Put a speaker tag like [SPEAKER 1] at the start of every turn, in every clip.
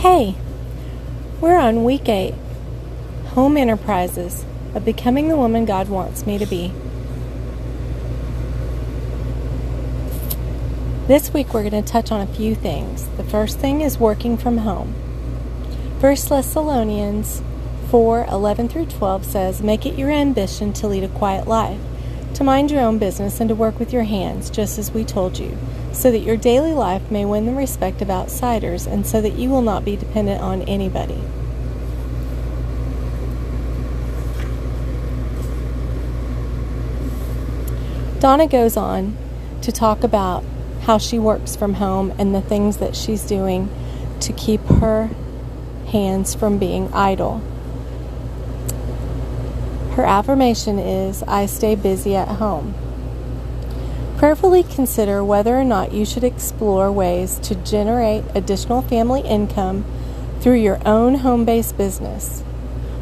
[SPEAKER 1] Hey, we're on week eight Home Enterprises of Becoming the Woman God Wants Me to Be. This week we're going to touch on a few things. The first thing is working from home. 1 Thessalonians 4 11 through 12 says, Make it your ambition to lead a quiet life, to mind your own business, and to work with your hands, just as we told you, so that your daily life may win the respect of outsiders, and so that you will not be dependent on anybody. Donna goes on to talk about how she works from home and the things that she's doing to keep her hands from being idle. Her affirmation is I stay busy at home. Prayerfully consider whether or not you should explore ways to generate additional family income through your own home based business.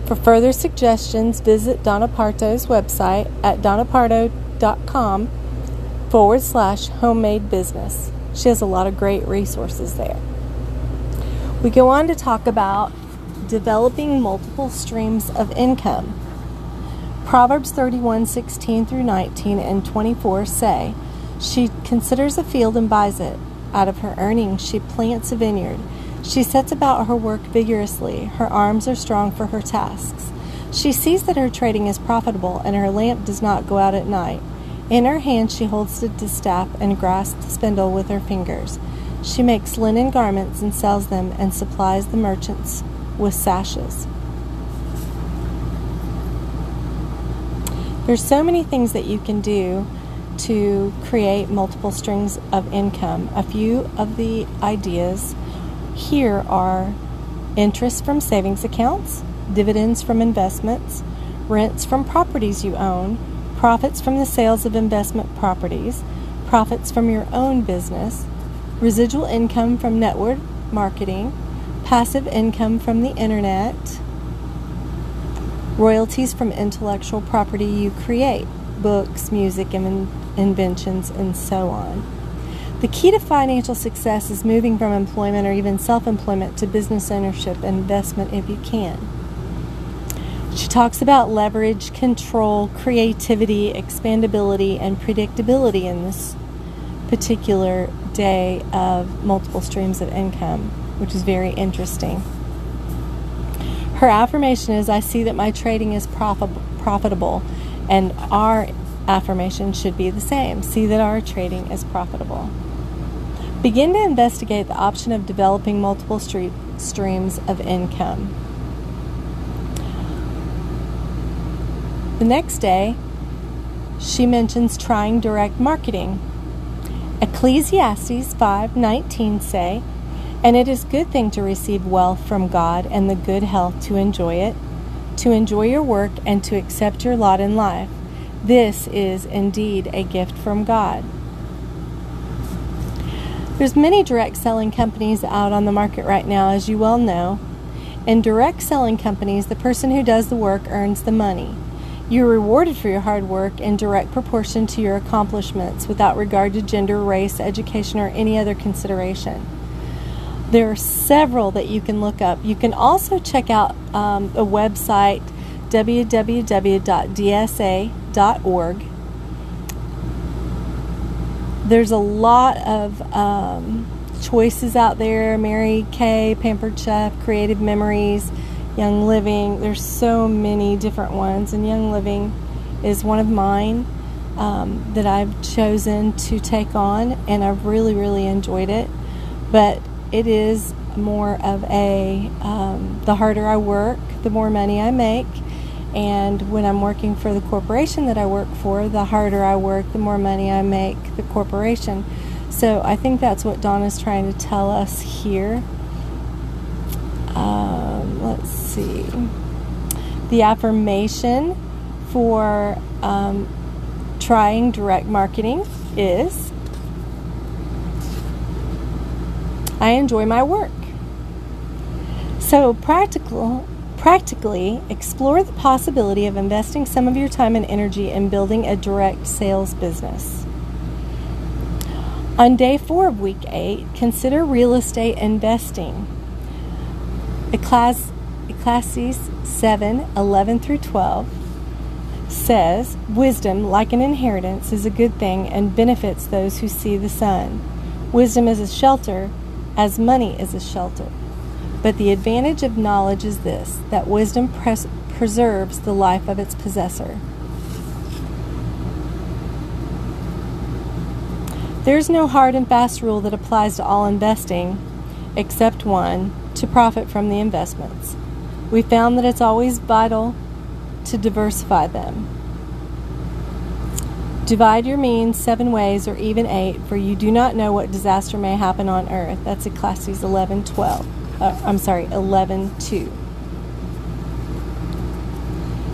[SPEAKER 1] For further suggestions, visit Donna Partow's website at donnapartow.com forward slash homemade business. She has a lot of great resources there. We go on to talk about developing multiple streams of income. Proverbs 31 16 through 19 and 24 say, She considers a field and buys it. Out of her earnings, she plants a vineyard. She sets about her work vigorously. Her arms are strong for her tasks. She sees that her trading is profitable, and her lamp does not go out at night. In her hand, she holds the distaff and grasps the spindle with her fingers. She makes linen garments and sells them and supplies the merchants with sashes. There's so many things that you can do to create multiple strings of income. A few of the ideas here are interest from savings accounts, dividends from investments, rents from properties you own, profits from the sales of investment properties, profits from your own business, residual income from network marketing, passive income from the internet, royalties from intellectual property you create, books, music, and inventions, and so on. The key to financial success is moving from employment or even self employment to business ownership and investment if you can. She talks about leverage, control, creativity, expandability, and predictability in this particular day of multiple streams of income, which is very interesting. Her affirmation is I see that my trading is profitable, and our affirmation should be the same see that our trading is profitable. Begin to investigate the option of developing multiple street, streams of income. The next day, she mentions trying direct marketing. Ecclesiastes 5:19 say, "And it is good thing to receive wealth from God and the good health to enjoy it, to enjoy your work and to accept your lot in life. This is indeed a gift from God." There's many direct selling companies out on the market right now, as you well know. In direct selling companies, the person who does the work earns the money. You're rewarded for your hard work in direct proportion to your accomplishments without regard to gender, race, education, or any other consideration. There are several that you can look up. You can also check out um, a website www.dsa.org there's a lot of um, choices out there Mary Kay, Pampered Chef, Creative Memories, Young Living. There's so many different ones, and Young Living is one of mine um, that I've chosen to take on, and I've really, really enjoyed it. But it is more of a um, the harder I work, the more money I make and when I'm working for the corporation that I work for, the harder I work, the more money I make the corporation. So I think that's what Dawn is trying to tell us here. Um, let's see. The affirmation for um, trying direct marketing is I enjoy my work. So practical Practically, explore the possibility of investing some of your time and energy in building a direct sales business. On day four of week eight, consider real estate investing. Ecclesi- Ecclesiastes 7 11 through 12 says, Wisdom, like an inheritance, is a good thing and benefits those who see the sun. Wisdom is a shelter, as money is a shelter. But the advantage of knowledge is this that wisdom pres- preserves the life of its possessor. There's no hard and fast rule that applies to all investing, except one to profit from the investments. We found that it's always vital to diversify them. Divide your means seven ways or even eight, for you do not know what disaster may happen on earth. That's Ecclesiastes 11 12. Uh, I'm sorry, 11 2.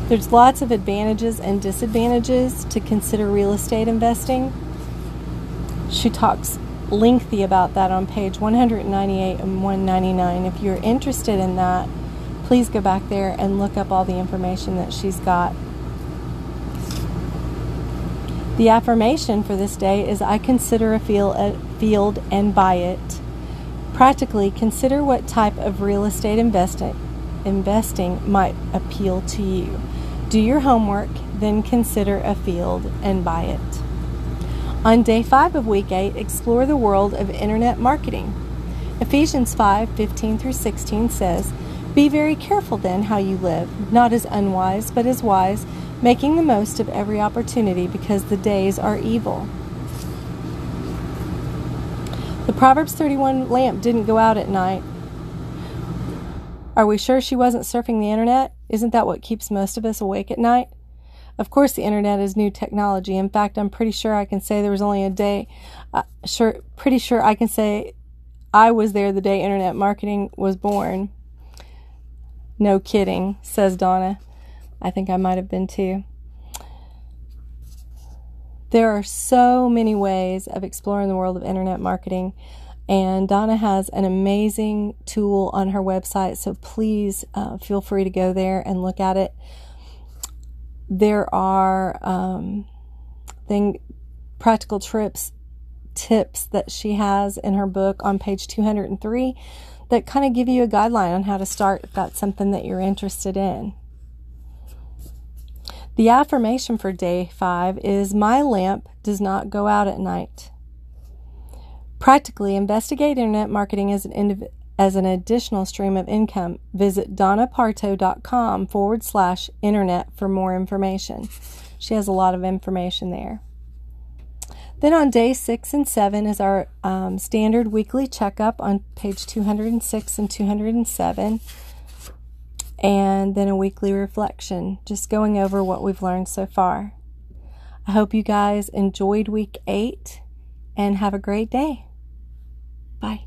[SPEAKER 1] There's lots of advantages and disadvantages to consider real estate investing. She talks lengthy about that on page 198 and 199. If you're interested in that, please go back there and look up all the information that she's got. The affirmation for this day is I consider a field, a field and buy it. Practically, consider what type of real estate investing, investing might appeal to you. Do your homework, then consider a field and buy it. On day 5 of week 8, explore the world of internet marketing. Ephesians 5 15 through 16 says, be very careful then how you live, not as unwise, but as wise, making the most of every opportunity because the days are evil. The Proverbs 31 lamp didn't go out at night. Are we sure she wasn't surfing the internet? Isn't that what keeps most of us awake at night? Of course, the internet is new technology. In fact, I'm pretty sure I can say there was only a day. Uh, sure, pretty sure I can say I was there the day internet marketing was born. No kidding, says Donna. I think I might have been too. There are so many ways of exploring the world of internet marketing, and Donna has an amazing tool on her website, so please uh, feel free to go there and look at it. There are um, thing, practical trips tips that she has in her book on page 203 that kind of give you a guideline on how to start if that's something that you're interested in. The affirmation for day five is My lamp does not go out at night. Practically investigate internet marketing as an, indiv- as an additional stream of income. Visit donnapartow.com forward slash internet for more information. She has a lot of information there. Then on day six and seven is our um, standard weekly checkup on page 206 and 207. And then a weekly reflection, just going over what we've learned so far. I hope you guys enjoyed week eight and have a great day. Bye.